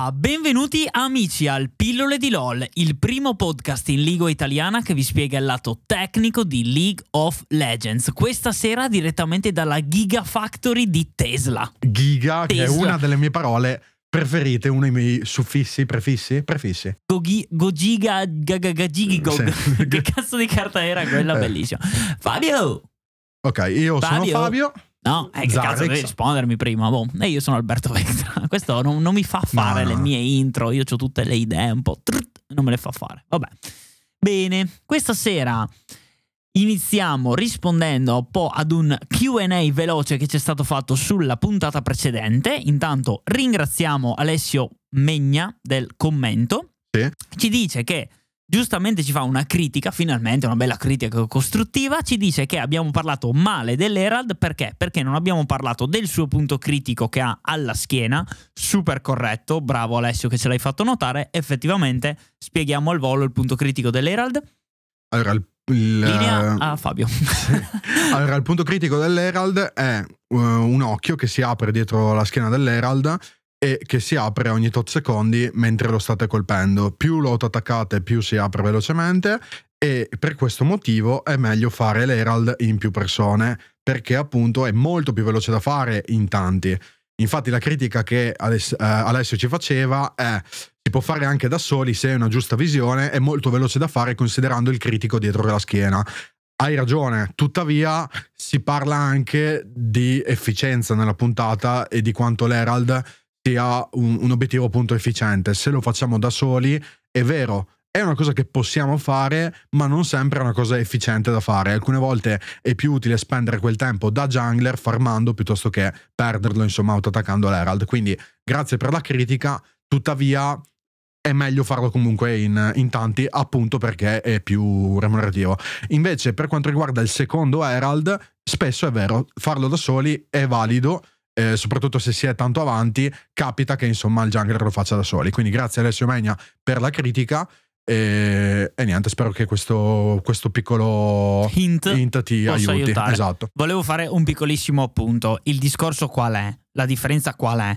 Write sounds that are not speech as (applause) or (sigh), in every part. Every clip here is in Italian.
Ah, benvenuti amici al Pillole di LOL, il primo podcast in lingua italiana che vi spiega il lato tecnico di League of Legends. Questa sera direttamente dalla Gigafactory di Tesla. Giga, che è Tesla. una delle mie parole preferite, uno dei miei suffissi, prefissi, prefissi. Gogi, Gogiga, Gagagagigigog. Sì. (laughs) che cazzo di carta era quella? Eh. Bellissima. Fabio! Ok, io Fabio. sono Fabio. No, eh, che cazzo devi rispondermi prima? Boh. E io sono Alberto Vectra. (laughs) Questo non, non mi fa fare No, le mie intro. Io ho tutte le idee un po'. trrrt, non me le fa fare. Vabbè. Bene, questa sera iniziamo rispondendo un po' ad un QA veloce che ci è stato fatto sulla puntata precedente. Intanto ringraziamo Alessio Megna del commento. Sì. Ci dice che giustamente ci fa una critica, finalmente una bella critica costruttiva, ci dice che abbiamo parlato male dell'Herald perché? Perché non abbiamo parlato del suo punto critico che ha alla schiena, super corretto, bravo Alessio che ce l'hai fatto notare, effettivamente spieghiamo al volo il punto critico dell'Herald, Allora, il, il, linea eh, a Fabio. (laughs) allora, il punto critico dell'Herald è uh, un occhio che si apre dietro la schiena dell'Herald e che si apre ogni tot secondi mentre lo state colpendo. Più lo autoattaccate, più si apre velocemente e per questo motivo è meglio fare l'Herald in più persone perché appunto è molto più veloce da fare in tanti. Infatti la critica che Aless- eh, Alessio ci faceva è si può fare anche da soli se hai una giusta visione, è molto veloce da fare considerando il critico dietro la schiena. Hai ragione, tuttavia si parla anche di efficienza nella puntata e di quanto l'Herald sia un, un obiettivo appunto efficiente. Se lo facciamo da soli, è vero, è una cosa che possiamo fare, ma non sempre è una cosa efficiente da fare. Alcune volte è più utile spendere quel tempo da jungler farmando piuttosto che perderlo, insomma, autoattaccando l'Herald. Quindi grazie per la critica, tuttavia è meglio farlo comunque in, in tanti, appunto perché è più remunerativo. Invece, per quanto riguarda il secondo Herald, spesso è vero, farlo da soli è valido. Eh, soprattutto se si è tanto avanti, capita che insomma il jungler lo faccia da soli. Quindi grazie Alessio Megna per la critica. E, e niente, spero che questo, questo piccolo Hint. hint ti aiuti. Esatto. Volevo fare un piccolissimo appunto. Il discorso qual è? La differenza qual è?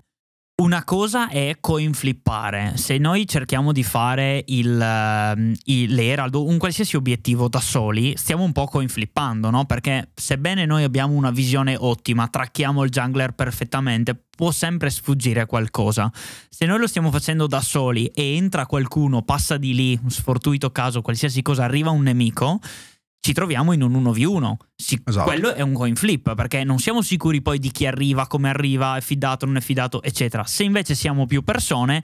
Una cosa è coin flippare. Se noi cerchiamo di fare il, ehm, il- l'Herald o un qualsiasi obiettivo da soli, stiamo un po' coin flippando, no? Perché sebbene noi abbiamo una visione ottima, tracchiamo il jungler perfettamente, può sempre sfuggire qualcosa. Se noi lo stiamo facendo da soli e entra qualcuno, passa di lì, un sfortuito caso, qualsiasi cosa, arriva un nemico, ci troviamo in un 1v1. Si- Esatto. Quello è un coin flip perché non siamo sicuri poi di chi arriva, come arriva, è fidato, non è fidato, eccetera. Se invece siamo più persone,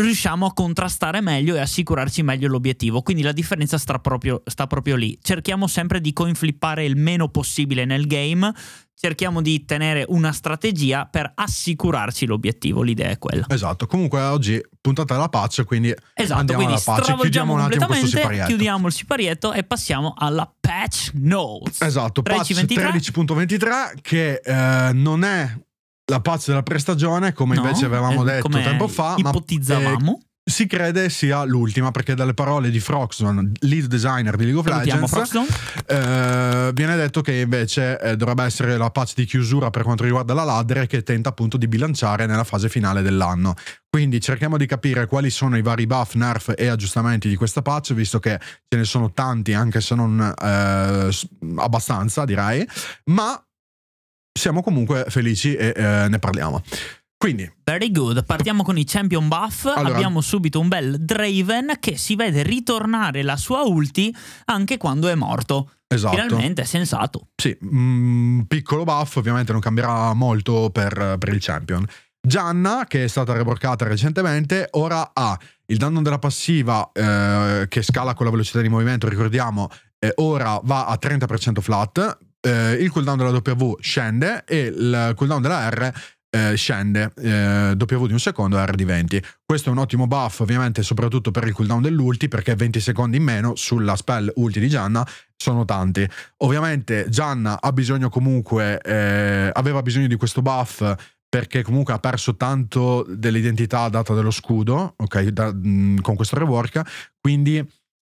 riusciamo a contrastare meglio e assicurarci meglio l'obiettivo. Quindi la differenza sta proprio, sta proprio lì. Cerchiamo sempre di coin flippare il meno possibile nel game. Cerchiamo di tenere una strategia per assicurarci l'obiettivo. L'idea è quella. Esatto. Comunque oggi puntata della patch, quindi Esatto, Andiamo quindi alla pace, chiudiamo un attimo questo siparietto. chiudiamo il siparietto e passiamo alla patch notes. Esatto, patch 13.23. 13.23 che eh, non è la patch della prestagione come No, invece avevamo eh, detto tempo fa, ma ipotizzavamo. eh, si crede sia l'ultima perché dalle parole di Froxon, lead designer di League of Legends, eh, viene detto che invece eh, dovrebbe essere la patch di chiusura per quanto riguarda la ladder che tenta appunto di bilanciare nella fase finale dell'anno. Quindi cerchiamo di capire quali sono i vari buff, nerf e aggiustamenti di questa patch, visto che ce ne sono tanti, anche se non eh, abbastanza, direi. Ma siamo comunque felici e eh, ne parliamo. Quindi, Very good. Partiamo con i champion buff. Allora- Abbiamo subito un bel Draven che si vede ritornare la sua ulti anche quando è morto. esatto. Finalmente è sensato. Sì, mm, piccolo buff, ovviamente non cambierà molto per, per il champion. Gianna, che è stata reworkata recentemente, ora ha il danno della passiva eh, che scala con la velocità di movimento, ricordiamo, eh, ora va a 30% flat, eh, il cooldown della W scende e il cooldown della R eh, scende, eh, W di un secondo R di 20. Questo è un ottimo buff ovviamente soprattutto per il cooldown dell'ulti perché 20 secondi in meno sulla spell ulti di Gianna sono tanti. Ovviamente Gianna ha bisogno comunque, eh, aveva bisogno di questo buff perché comunque ha perso tanto dell'identità data dallo scudo, ok, da- mh, con questo rework, quindi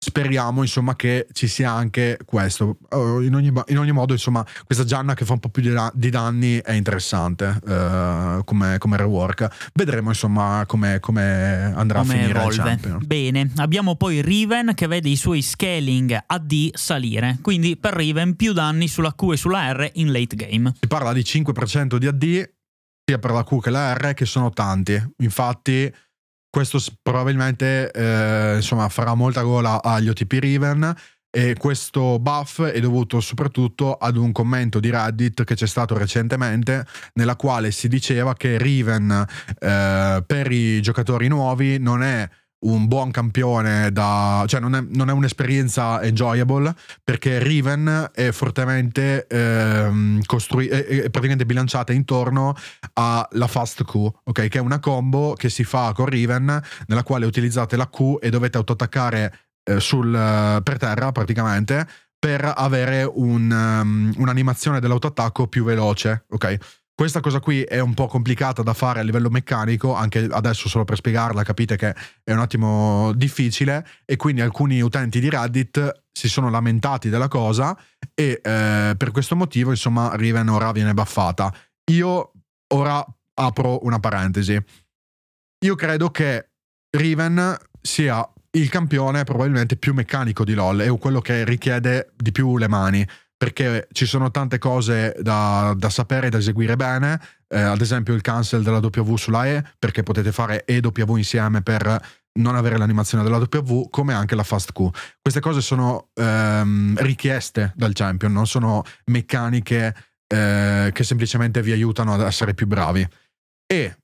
speriamo insomma che ci sia anche questo. Oh, in ogni, in ogni modo, insomma, questa Gianna che fa un po' più di, di danni è interessante uh, come, come, rework. Vedremo insomma come, come andrà come a finire evolve. il champion. Bene, abbiamo poi Riven che vede i suoi scaling AD salire. Quindi per Riven più danni sulla Q e sulla R in late game. Si parla di 5% di AD sia per la Q che la R che sono tanti. Infatti questo probabilmente eh, insomma, farà molta gola agli OTP Riven e questo buff è dovuto soprattutto ad un commento di Reddit che c'è stato recentemente nella quale si diceva che Riven eh, per i giocatori nuovi non è un buon campione da, cioè non è, non è un'esperienza enjoyable perché Riven è fortemente ehm, costru- è, praticamente bilanciata intorno alla Fast Q, ok? Che è una combo che si fa con Riven nella quale utilizzate la Q e dovete autoattaccare eh, sul, per terra praticamente per avere un, um, un'animazione dell'autoattacco più veloce, ok? Questa cosa qui è un po' complicata da fare a livello meccanico, anche adesso solo per spiegarla capite che è un attimo difficile e quindi alcuni utenti di Reddit si sono lamentati della cosa e eh, per questo motivo insomma Riven ora viene buffata. Io ora apro una parentesi. Io credo che Riven sia il campione probabilmente più meccanico di LoL, è quello che richiede di più le mani perché ci sono tante cose da, da sapere e da eseguire bene, eh, ad esempio il cancel della W sulla E, perché potete fare E e W insieme per non avere l'animazione della W, come anche la fast Q. Queste cose sono ehm, richieste dal champion, non sono meccaniche eh, che semplicemente vi aiutano ad essere più bravi. E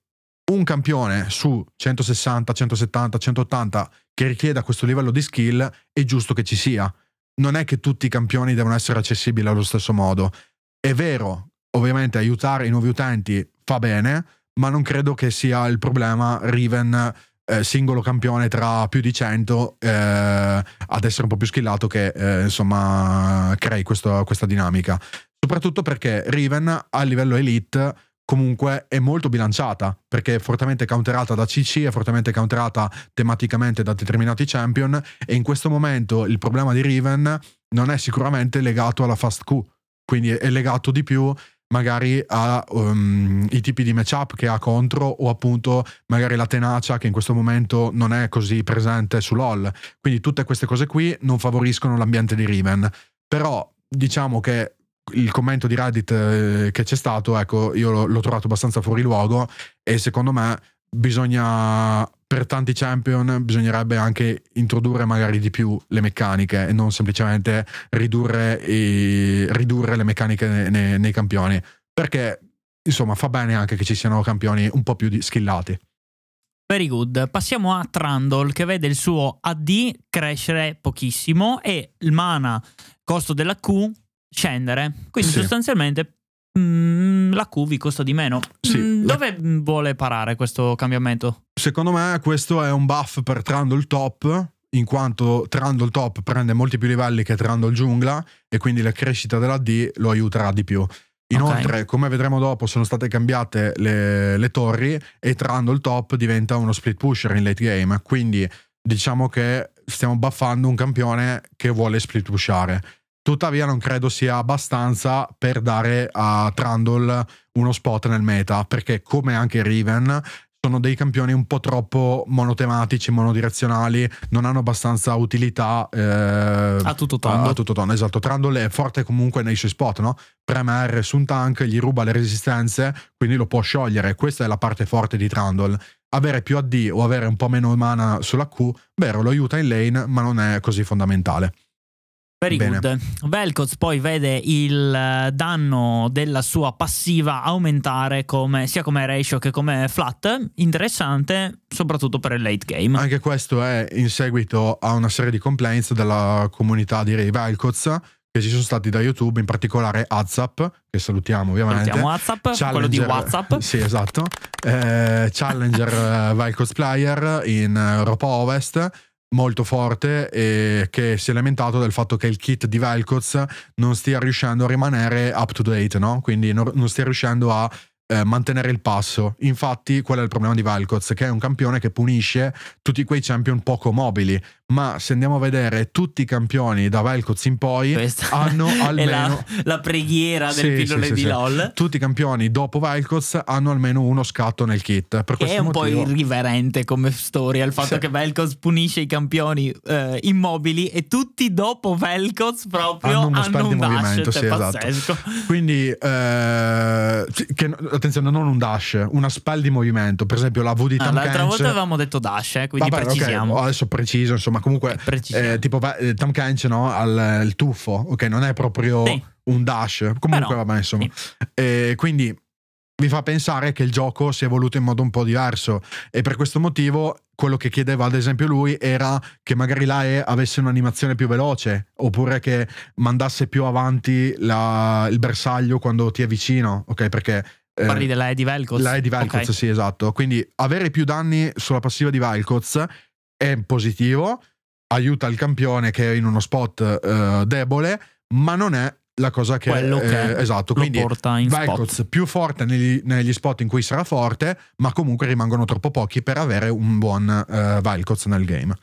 un campione su 160, 170, 180 che richieda questo livello di skill è giusto che ci sia non è che tutti i campioni devono essere accessibili allo stesso modo. È vero, ovviamente aiutare i nuovi utenti fa bene, ma non credo che sia il problema Riven eh, singolo campione tra più di 100 eh, ad essere un po' più skillato che eh, insomma crei questo, questa dinamica. Soprattutto perché Riven a livello elite comunque è molto bilanciata perché è fortemente counterata da CC, è fortemente counterata tematicamente da determinati champion e in questo momento il problema di Riven non è sicuramente legato alla fast Q, quindi è legato di più magari ai um, tipi di matchup che ha contro o appunto magari la tenacia che in questo momento non è così presente su LoL. Quindi tutte queste cose qui non favoriscono l'ambiente di Riven. Però diciamo che il commento di Reddit eh, che c'è stato, ecco, io l'ho trovato abbastanza fuori luogo e secondo me bisogna per tanti champion bisognerebbe anche introdurre magari di più le meccaniche e non semplicemente ridurre, i, ridurre le meccaniche nei, nei, campioni perché insomma fa bene anche che ci siano campioni un po' più skillati Very good. Passiamo a Trundle che vede il suo AD crescere pochissimo e il mana costo della Q scendere. Quindi sì. sostanzialmente mm, la Q vi costa di meno. Sì, mm, dove la... vuole parare questo cambiamento? Secondo me questo è un buff per Trundle Top, in quanto Trundle Top prende molti più livelli che Trundle Giungla e quindi la crescita della D lo aiuterà di più. Inoltre, okay. come vedremo dopo, sono state cambiate le, le torri e Trundle Top diventa uno split pusher in late game. Quindi diciamo che stiamo buffando un campione che vuole split pushare. Tuttavia non credo sia abbastanza per dare a Trundle uno spot nel meta, perché come anche Riven sono dei campioni un po' troppo monotematici, monodirezionali, non hanno abbastanza utilità eh, a tutto tondo. A, tutto tondo, esatto. Trundle è forte comunque nei suoi spot, no? Preme R su un tank, gli ruba le resistenze, quindi lo può sciogliere. Questa è la parte forte di Trundle. Avere più AD o avere un po' meno mana sulla Q, vero, lo aiuta in lane, ma non è così fondamentale. Very Bene. good. Velkoz poi vede il eh, danno della sua passiva aumentare come, sia come ratio che come flat. Interessante, soprattutto per il late game. Anche questo è in seguito a una serie di complaints della comunità di Velkoz che ci sono stati da YouTube, in particolare WhatsApp, che salutiamo ovviamente. Salutiamo WhatsApp, quello di WhatsApp. (laughs) Sì, esatto. Eh, Challenger uh, Velkoz Player in Europa Ovest molto forte e che si è lamentato del fatto che il kit di Velkoz non stia riuscendo a rimanere up to date, no? Quindi non, non stia riuscendo a eh, mantenere il passo. Infatti, qual è il problema di Valkoz? Che è un campione che punisce tutti quei champion poco mobili. Ma se andiamo a vedere tutti i campioni da Valkoz in poi Questa (laughs) hanno almeno. la, la preghiera del sì, pillole sì, di sì. LOL. Tutti i campioni dopo Valkoz hanno almeno uno scatto nel kit. Per Che è un motivo, po' irriverente come storia il fatto che Velkoz punisce i campioni eh, immobili e tutti dopo Velkoz proprio Hanno hanno, uno di un dash. movimento, cioè, sì, esatto. Quindi, eh, che- attenzione, non un dash, una spell di movimento. Per esempio, la V di Ah, Tam l'altra Kench- volta avevamo detto dash, eh, quindi Vabbè, precisiamo. adesso preciso, insomma, comunque eh, tipo eh, Tam Kench, no? Al il tuffo, ok, non è proprio Sì. un dash. Comunque, Però, vabbè, insomma. sì. E quindi vi fa pensare che il gioco si è evoluto in modo un po' diverso e per questo motivo quello che chiedeva ad esempio lui era che magari la E avesse un'animazione più veloce oppure che mandasse più avanti la- il bersaglio quando ti è vicino, ok? Perché eh, Parli della E di Velkoz? la E di Velkoz, Ok. sì, esatto. Quindi avere più danni sulla passiva di Velkoz è positivo, aiuta il campione che è in uno spot eh, debole, ma non è la cosa che Quello che eh, esatto, quindi porta in spot. Velkoz più forte negli, negli spot in cui sarà forte, ma comunque rimangono troppo pochi per avere un buon eh, Velkoz nel game.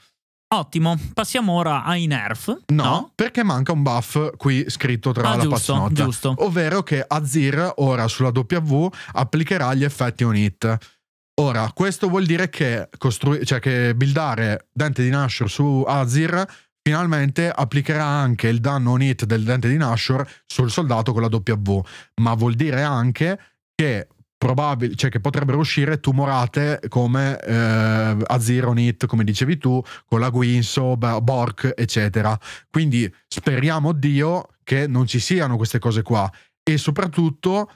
Ottimo, passiamo ora ai nerf. No, perché manca un buff qui scritto tra Ah, la giusto, patch note. giusto. Ovvero che Azir ora sulla W applicherà gli effetti on hit. Ora, questo vuol dire che, costrui- cioè che buildare Dente di Nashor su Azir finalmente applicherà anche il danno on hit del Dente di Nashor sul soldato con la W. Ma vuol dire anche che probabile, cioè che potrebbero uscire tumorate come eh, Azir on hit, come dicevi tu, con la Guinso, Bork, eccetera. Quindi speriamo Dio che non ci siano queste cose qua. E soprattutto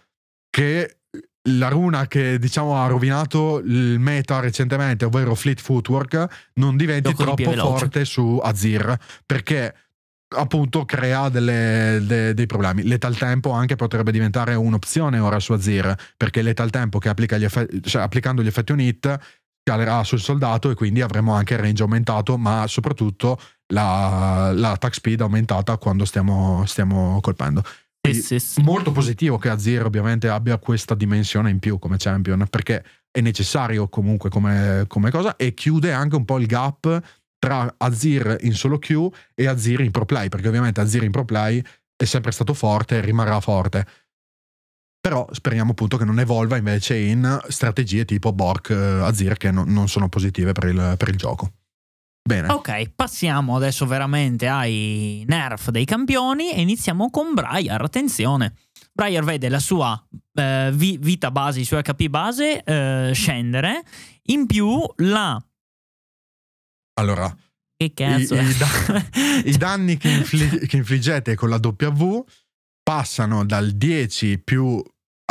che la runa che diciamo ha rovinato il meta recentemente, ovvero Fleet Footwork, non diventi troppo forte su Azir. Perché appunto crea delle- de- dei problemi. Letal Tempo anche potrebbe diventare un'opzione ora su Azir perché Letal Tempo che applica gli effetti, cioè applicando gli effetti on hit scalerà sul soldato e quindi avremo anche il range aumentato ma soprattutto la, la attack speed aumentata quando stiamo, stiamo colpendo. Sì, sì. Molto positivo che Azir ovviamente abbia questa dimensione in più come champion perché è necessario comunque come, come cosa e chiude anche un po' il gap tra Azir in solo queue e Azir in pro play perché ovviamente Azir in pro play è sempre stato forte e rimarrà forte però speriamo appunto che non evolva invece in strategie tipo Bork eh, Azir che non, non sono positive per il, per il gioco bene Ok, passiamo adesso veramente ai nerf dei campioni e iniziamo con Briar. Attenzione, Briar vede la sua eh, vi- vita base, i suoi HP base eh, scendere. In più, la. Allora Che cazzo I- i da- i danni che, infli- che infliggete con la W passano dal 10 più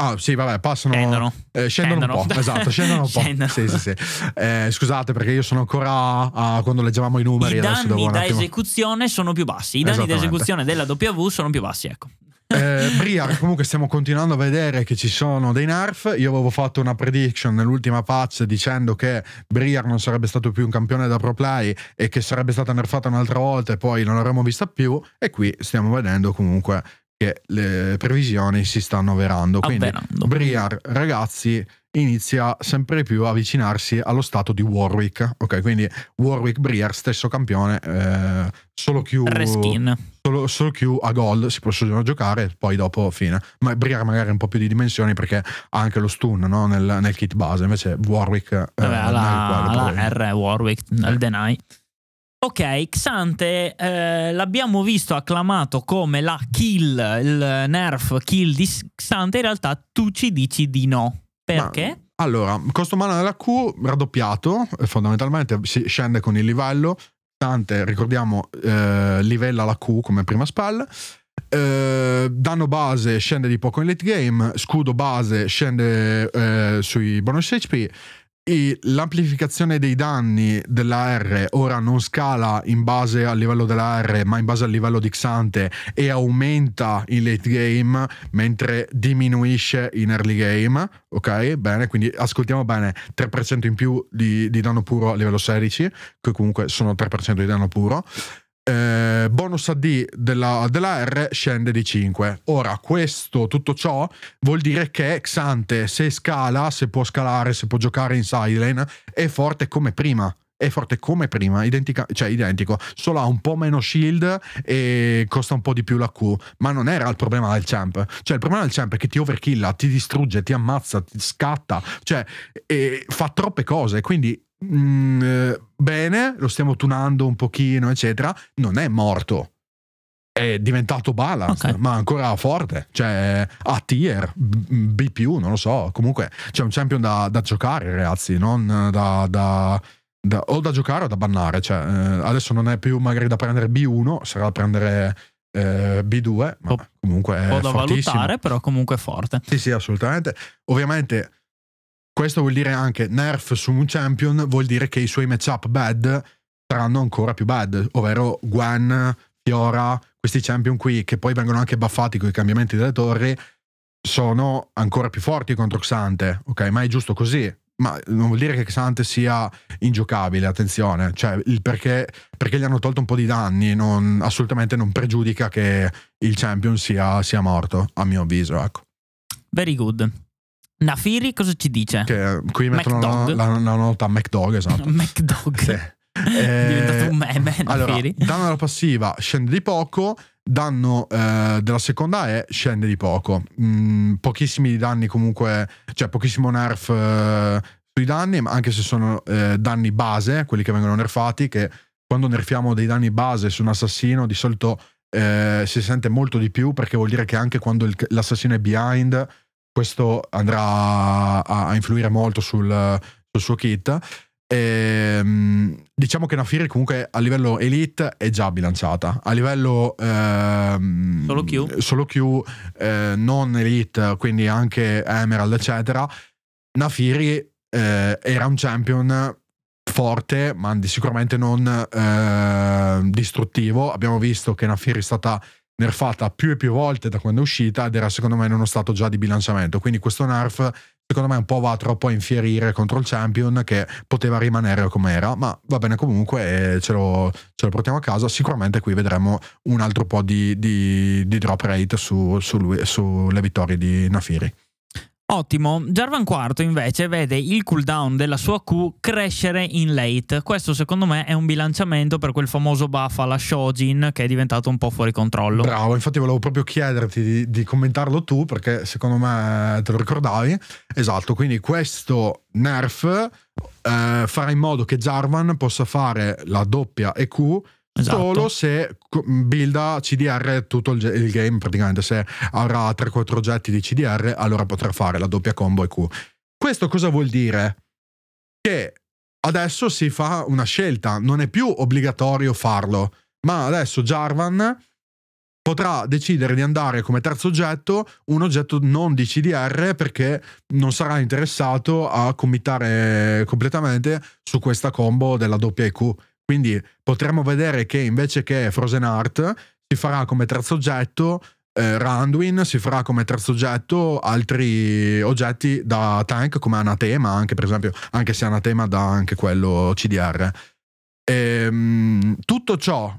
Ah, sì, vabbè, passano. Scendono. eh, scendono, Scendono. un po'. Esatto, scendono un po'. Scendono. Sì, sì, sì. Eh, scusate, perché io sono ancora a quando leggevamo i numeri. I danni da attimo. esecuzione sono più bassi. I danni di Esattamente. esecuzione della W sono più bassi, ecco. Eh, Briar, comunque stiamo continuando a vedere che ci sono dei nerf. Io avevo fatto una prediction nell'ultima patch dicendo che Briar non sarebbe stato più un campione da pro play e che sarebbe stata nerfata un'altra volta e poi non l'avremmo vista più. E qui stiamo vedendo comunque che le previsioni si stanno avverando. Quindi Avverando. Briar, ragazzi, inizia sempre più a avvicinarsi allo stato di Warwick. Ok, quindi Warwick Briar, stesso campione, eh, solo Q. Reskin. Solo, solo Q a gold si possono giocare, poi dopo fine. Ma Briar magari un po' più di dimensioni perché ha anche lo stun no? nel, nel kit base. Invece Warwick eh, Vabbè, alla probabilmente. R Warwick, nel Eh. deny. Ok, Xante eh, l'abbiamo visto acclamato come la kill, il nerf kill di Xante, in realtà tu ci dici di no. Perché? Allora, costo mana della Q raddoppiato, eh, fondamentalmente si scende con il livello. Tante, ricordiamo, eh, livella la Q come prima spell. Eh, danno base scende di poco in late game, scudo base scende eh, sui bonus HP. E l'amplificazione dei danni della R ora non scala in base al livello della R, ma in base al livello di Xante e aumenta in late game mentre diminuisce in early game. Ok, bene, quindi ascoltiamo bene: 3% in più di, di danno puro a livello 16, che comunque sono 3% di danno puro. Eh, bonus AD della, della, R scende di 5. Ora, questo, tutto ciò vuol dire che Xante, se scala, se può scalare, se può giocare in sidelane, è forte come prima è forte come prima, identica, cioè identico, solo ha un po' meno shield e costa un po' di più la Q, ma non era il problema del champ. Cioè il problema del champ è che ti overkilla, ti distrugge, ti ammazza, ti scatta, cioè fa troppe cose, quindi mm, eh, bene, lo stiamo tunando un pochino, eccetera, non è morto. È diventato balance, okay. ma ancora forte, cioè a tier, B, non lo so. Comunque c'è un champion da, da giocare, ragazzi, non da, da da, o da giocare o da bannare. Cioè, eh, adesso non è più magari da prendere B1, sarà da prendere eh, B2, ma o, comunque è o da fortissimo. valutare, però comunque è forte. Sì, sì, assolutamente. Ovviamente questo vuol dire anche nerf su un champion, vuol dire che i suoi matchup bad saranno ancora più bad, ovvero Gwen, Fiora, questi champion qui che poi vengono anche buffati con i cambiamenti delle torri sono ancora più forti contro Xante, ok? Ma è giusto così. Ma non vuol dire che Xante sia ingiocabile, attenzione, cioè perché, perché gli hanno tolto un po' di danni non, assolutamente non pregiudica che il champion sia, sia morto, a mio avviso. Ecco. Very good. Nafiri cosa ci dice? Che qui mettono la, la, la, nota McDog, (laughs) esatto. McDog. Sì. (laughs) È diventato un meme. Allora, danno alla passiva scende di poco, danno eh, della seconda E scende di poco. Mm, pochissimi danni comunque, cioè pochissimo nerf eh, sui danni, ma anche se sono eh, danni base, quelli che vengono nerfati, che quando nerfiamo dei danni base su un assassino di solito eh, si sente molto di più perché vuol dire che anche quando il, l'assassino è behind, questo andrà a, a influire molto sul, sul suo kit. E, ehm, diciamo che Nafiri comunque a livello elite è già bilanciata. A livello ehm, solo Q, solo Q eh, non elite, quindi anche Emerald, eccetera. Nafiri eh, era un champion forte, ma sicuramente non eh, distruttivo. Abbiamo visto che Nafiri è stata nerfata più e più volte da quando è uscita ed era secondo me in uno stato già di bilanciamento. Quindi questo nerf secondo me un po' va troppo a infierire contro il champion che poteva rimanere come era, ma va bene comunque ce lo, ce lo portiamo a casa. Sicuramente qui vedremo un altro po' di, di, di drop rate su, su lui, sulle vittorie di Nafiri. Ottimo, Jarvan IV invece vede il cooldown della sua Q crescere in late. Questo secondo me è un bilanciamento per quel famoso buff alla Shojin che è diventato un po' fuori controllo. Bravo, infatti volevo proprio chiederti di, di commentarlo tu perché secondo me te lo ricordavi. Esatto, quindi questo nerf eh, farà in modo che Jarvan possa fare la doppia EQ Esatto. Solo se builda CDR tutto il, il, game, praticamente se avrà 3-4 oggetti di CDR, allora potrà fare la doppia combo EQ. Questo cosa vuol dire? Che adesso si fa una scelta, non è più obbligatorio farlo, ma adesso Jarvan potrà decidere di andare come terzo oggetto un oggetto non di CDR perché non sarà interessato a committare completamente su questa combo della doppia EQ. Quindi potremmo vedere che invece che Frozen Heart si farà come terzo oggetto eh, Randuin, si farà come terzo oggetto altri oggetti da tank come Anatema, anche per esempio, anche se Anatema dà anche quello CDR. E, ehm, tutto ciò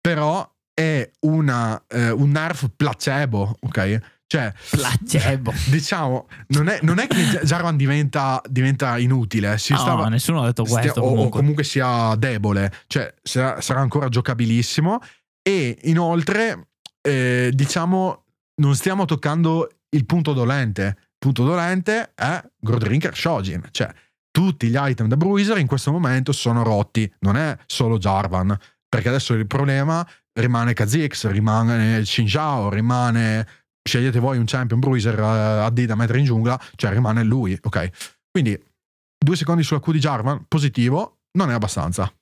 però è una, eh, un nerf placebo, ok? Cioè, placebo. Diciamo, non è, non è che Jarvan diventa, diventa inutile. Si no, stava, nessuno ha detto questo. Stia, comunque. O, comunque sia debole. Cioè, sarà, sarà ancora giocabilissimo. E inoltre, eh, diciamo, non stiamo toccando il punto dolente. Il punto dolente è Grodrinker Shojin. Cioè, tutti gli item da Bruiser in questo momento sono rotti. Non è solo Jarvan. Perché adesso il problema rimane Kha'Zix, rimane Xinjiao, rimane scegliete voi un champion bruiser uh, AD da mettere in giungla, cioè rimane lui, ok? Quindi due secondi sulla Q di Jarvan, positivo, non è abbastanza.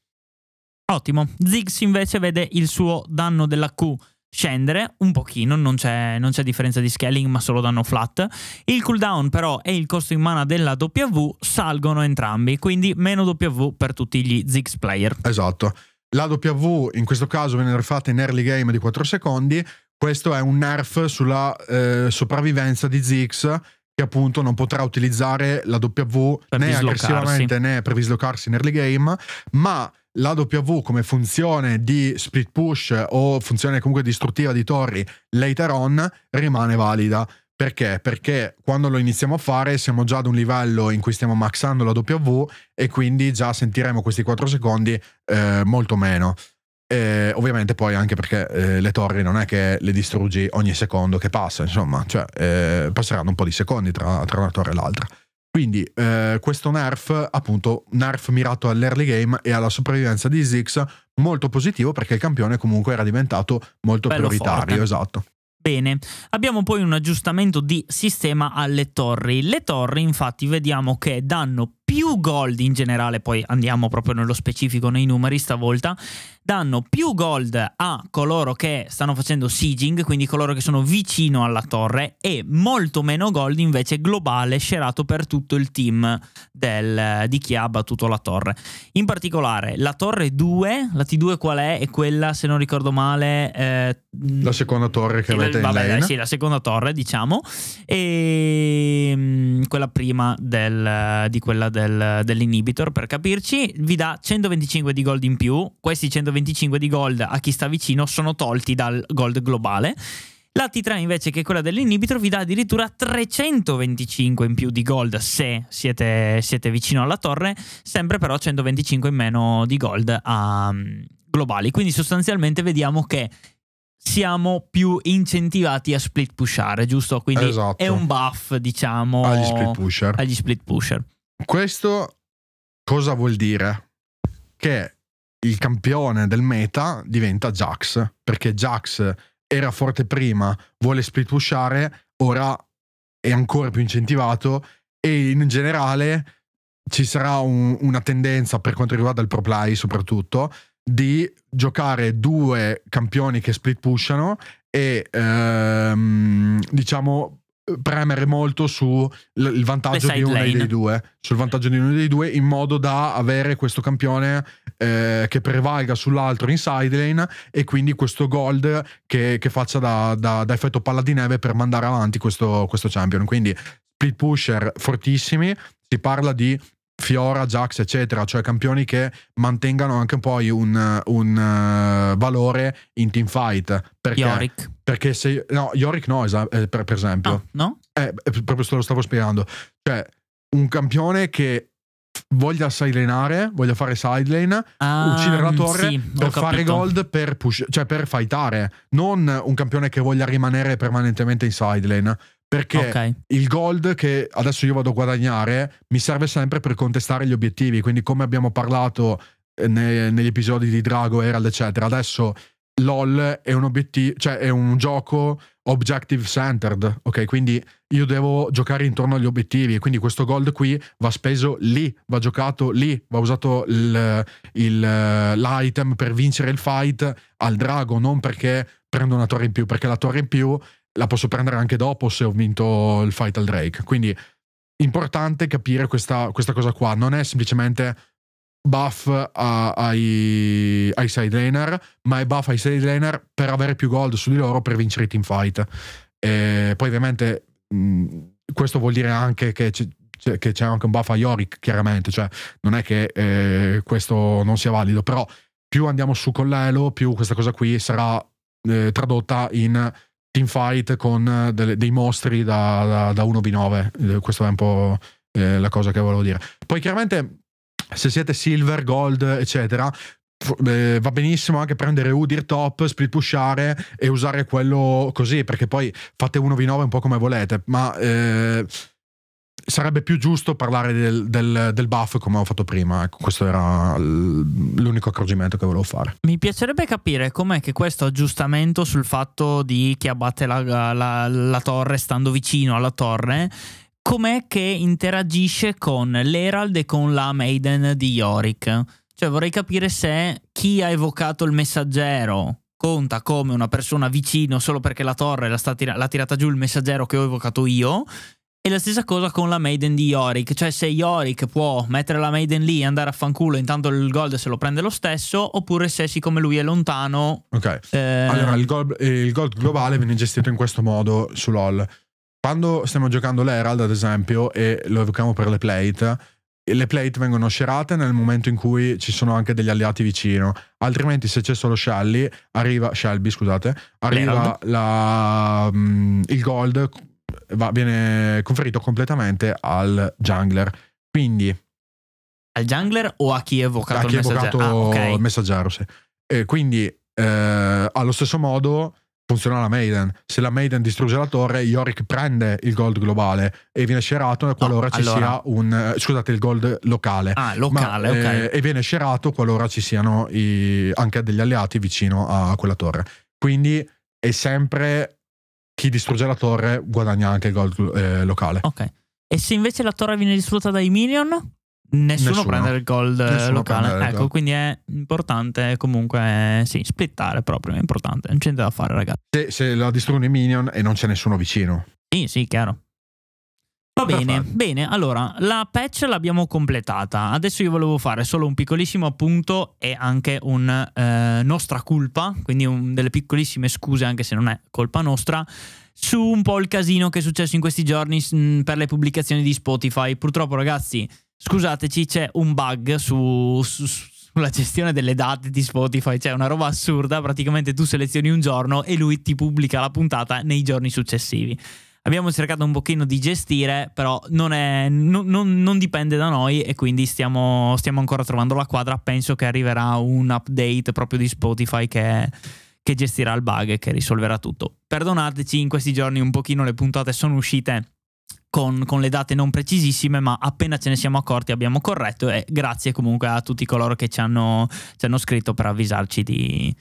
Ottimo. Ziggs invece vede il suo danno della Q scendere un pochino, non c'è, non c'è, differenza di scaling ma solo danno flat. Il cooldown però e il costo in mana della W salgono entrambi, quindi meno W per tutti gli Ziggs player. Esatto. La W in questo caso viene rifatta in early game di 4 secondi, questo è un nerf sulla eh, sopravvivenza di Zix che appunto non potrà utilizzare la W per né aggressivamente né per dislocarsi in early game, ma la W come funzione di split push o funzione comunque distruttiva di torri later on rimane valida. Perché? Perché quando lo iniziamo a fare siamo già ad un livello in cui stiamo maxando la W e quindi già sentiremo questi 4 secondi eh, molto meno. Eh, ovviamente poi anche perché eh, le torri non è che le distruggi ogni secondo che passa, insomma, cioè eh, passeranno un po' di secondi tra, tra una torre e l'altra. Quindi eh, questo nerf, appunto, nerf mirato all'early game e alla sopravvivenza di Ziggs, molto positivo perché il campione comunque era diventato molto Bello prioritario, forte. esatto. Bene, abbiamo poi un aggiustamento di sistema alle torri. Le torri infatti vediamo che danno più gold in generale, poi andiamo proprio nello specifico nei numeri stavolta, danno più gold a coloro che stanno facendo sieging, quindi coloro che sono vicino alla torre, e molto meno gold invece globale scerato per tutto il team del, di chi ha battuto la torre. In particolare la torre 2, la T2 qual è? È quella, se non ricordo male... Eh, La seconda torre che avete in vabbè, lane. dai, sì, la seconda torre, diciamo, e mm, quella prima del- di quella del- dell'inhibitor, per capirci, vi dà 125 di gold in più. Questi 125 di gold a chi sta vicino sono tolti dal gold globale. La T3 invece, che è quella dell'inhibitor, vi dà addirittura 325 in più di gold se siete, siete vicino alla torre, sempre però 125 in meno di gold a mm, globali. Quindi sostanzialmente vediamo che siamo più incentivati a split pushare, giusto? Quindi Esatto. è un buff, diciamo, Agli split pusher. agli split pusher. Questo cosa vuol dire? Che il campione del meta diventa Jax, perché Jax era forte prima, vuole split pushare, ora è ancora più incentivato e in generale ci sarà un- una tendenza per quanto riguarda il pro play soprattutto di giocare due campioni che split pushano e ehm, diciamo premere molto sul vantaggio di uno lane. dei due sul vantaggio di uno dei due in modo da avere questo campione eh, che prevalga sull'altro in side lane e quindi questo gold che, che faccia da, da- da effetto palla di neve per mandare avanti questo, questo champion quindi split pusher fortissimi si parla di Fiora, Jax, eccetera, cioè campioni che mantengano anche poi un, un, eh, valore in teamfight. Perché, Yorick. perché se. No, Yorick no, esa- eh, per, per esempio. Ah, no? Eh, eh, proprio se lo stavo spiegando. Cioè, un campione che voglia sidelinare, voglia fare sidelane, Ah, uccidere la torre sì, per fare gold per push, cioè per fightare, non un campione che voglia rimanere permanentemente in sidelane. Perché Ok. il gold che adesso io vado a guadagnare mi serve sempre per contestare gli obiettivi. Quindi, come abbiamo parlato eh, ne- negli episodi di Drago, Herald, eccetera, adesso LOL è un obiettivo, cioè è un gioco objective centered. Ok, quindi io devo giocare intorno agli obiettivi. Quindi questo gold qui va speso lì, va giocato lì, va usato il- il- l'item per vincere il fight al drago, non perché prendo una torre in più, perché la torre in più la posso prendere anche dopo se ho vinto il fight al Drake. Quindi importante capire questa, questa cosa qua. Non è semplicemente buff a- ai, ai side laner, ma è buff ai side laner per avere più gold su di loro per vincere i team fight. E poi ovviamente mh, questo vuol dire anche che c'è, c'è- che c'è anche un buff a Yorick, chiaramente, cioè non è che eh, questo non sia valido, però più andiamo su con l'elo, più questa cosa qui sarà eh, tradotta in teamfight con eh, delle- dei mostri da, da, da 1v9. Eh, Questa è un po' eh, la cosa che volevo dire. Poi chiaramente se siete silver, gold, eccetera, va benissimo anche prendere Udir top, split pushare e usare quello così, perché poi fate 1v9 un po' come volete, ma eh, sarebbe più giusto parlare del, del- del buff come ho fatto prima. Ecco, questo era l'unico accorgimento che volevo fare. Mi piacerebbe capire com'è che questo aggiustamento sul fatto di chi abbatte la, la- la torre stando vicino alla torre, com'è che interagisce con l'Herald e con la Maiden di Yorick? Cioè vorrei capire se chi ha evocato il messaggero conta come una persona vicino solo perché la torre l'ha, tira- l'ha tirata giù il messaggero che ho evocato io. E la stessa cosa con la Maiden di Yorick, cioè se Yorick può mettere la Maiden lì e andare a fanculo, intanto il gold se lo prende lo stesso, oppure se siccome lui è lontano... Ok. eh, Allora, il gold, eh, il gold globale viene gestito in questo modo su LoL. Quando stiamo giocando l'Herald, ad esempio, e lo evochiamo per le plate, le plate vengono scerate nel momento in cui ci sono anche degli alleati vicino. Altrimenti, se c'è solo Shelly, arriva Shelby, scusate, arriva la, um, il gold va, viene conferito completamente al jungler. Quindi al jungler o a chi è evocato a chi il messaggero? Ah, okay. il messaggero, sì. E quindi eh, allo stesso modo funziona la Maiden. Se la Maiden distrugge la torre, Yorick prende il gold globale e viene scerato qualora no, ci allora... sia un. Scusate, il gold locale. Ah, locale, Ma, ok. Eh, e viene scerato qualora ci siano i, anche degli alleati vicino a quella torre. Quindi è sempre chi distrugge la torre guadagna anche il gold eh, locale. Ok. E se invece la torre viene distrutta dai minion? Nessuno, Nessuno, prende il gold Nessuno locale. Ecco, gold. quindi è importante comunque sì, splittare proprio, è importante, non c'è niente da fare, ragazzi. Se, se la distruggono i minion e non c'è nessuno vicino. Sì, sì, chiaro. Va bene, bene, allora la patch l'abbiamo completata. Adesso io volevo fare solo un piccolissimo appunto e anche un eh, nostra colpa, quindi un, delle piccolissime scuse, anche se non è colpa nostra, su un po' il casino che è successo in questi giorni mh, per le pubblicazioni di Spotify. Purtroppo, ragazzi, scusateci, c'è un bug su, su, sulla gestione delle date di Spotify, c'è una roba assurda, praticamente tu selezioni un giorno e lui ti pubblica la puntata nei giorni successivi. Abbiamo cercato un pochino di gestire, però non, è, non, non, non dipende da noi e quindi stiamo, stiamo, ancora trovando la quadra. Penso che arriverà un update proprio di Spotify che, che gestirà il bug e che risolverà tutto. Perdonateci, in questi giorni un pochino le puntate sono uscite con, con, le date non precisissime, ma appena ce ne siamo accorti abbiamo corretto e grazie comunque a tutti coloro che ci hanno, ci hanno scritto per avvisarci di,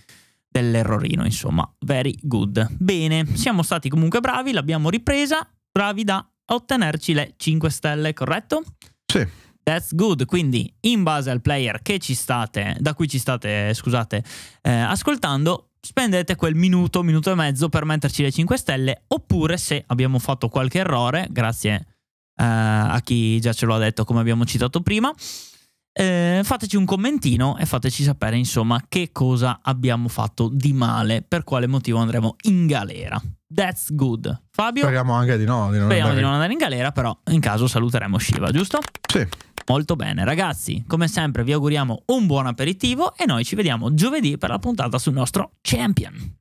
dell'errorino, insomma, very good. Bene, siamo stati comunque bravi, l'abbiamo ripresa, bravi da ottenerci le 5 stelle, corretto? Sì. That's good, quindi in base al player che ci state, da cui ci state, scusate, eh, ascoltando, spendete quel minuto, minuto e mezzo per metterci le 5 stelle, oppure se abbiamo fatto qualche errore, grazie eh, a chi già ce lo ha detto come abbiamo citato prima, eh, fateci un commentino e fateci sapere insomma che cosa abbiamo fatto di male, per quale motivo andremo in galera. That's good. Fabio? Speriamo anche di no. Di non speriamo andare... di non andare in galera, però in caso saluteremo Shiva, giusto? Sì. Molto bene, ragazzi. Come sempre, vi auguriamo un buon aperitivo e noi ci vediamo giovedì per la puntata sul nostro Champion.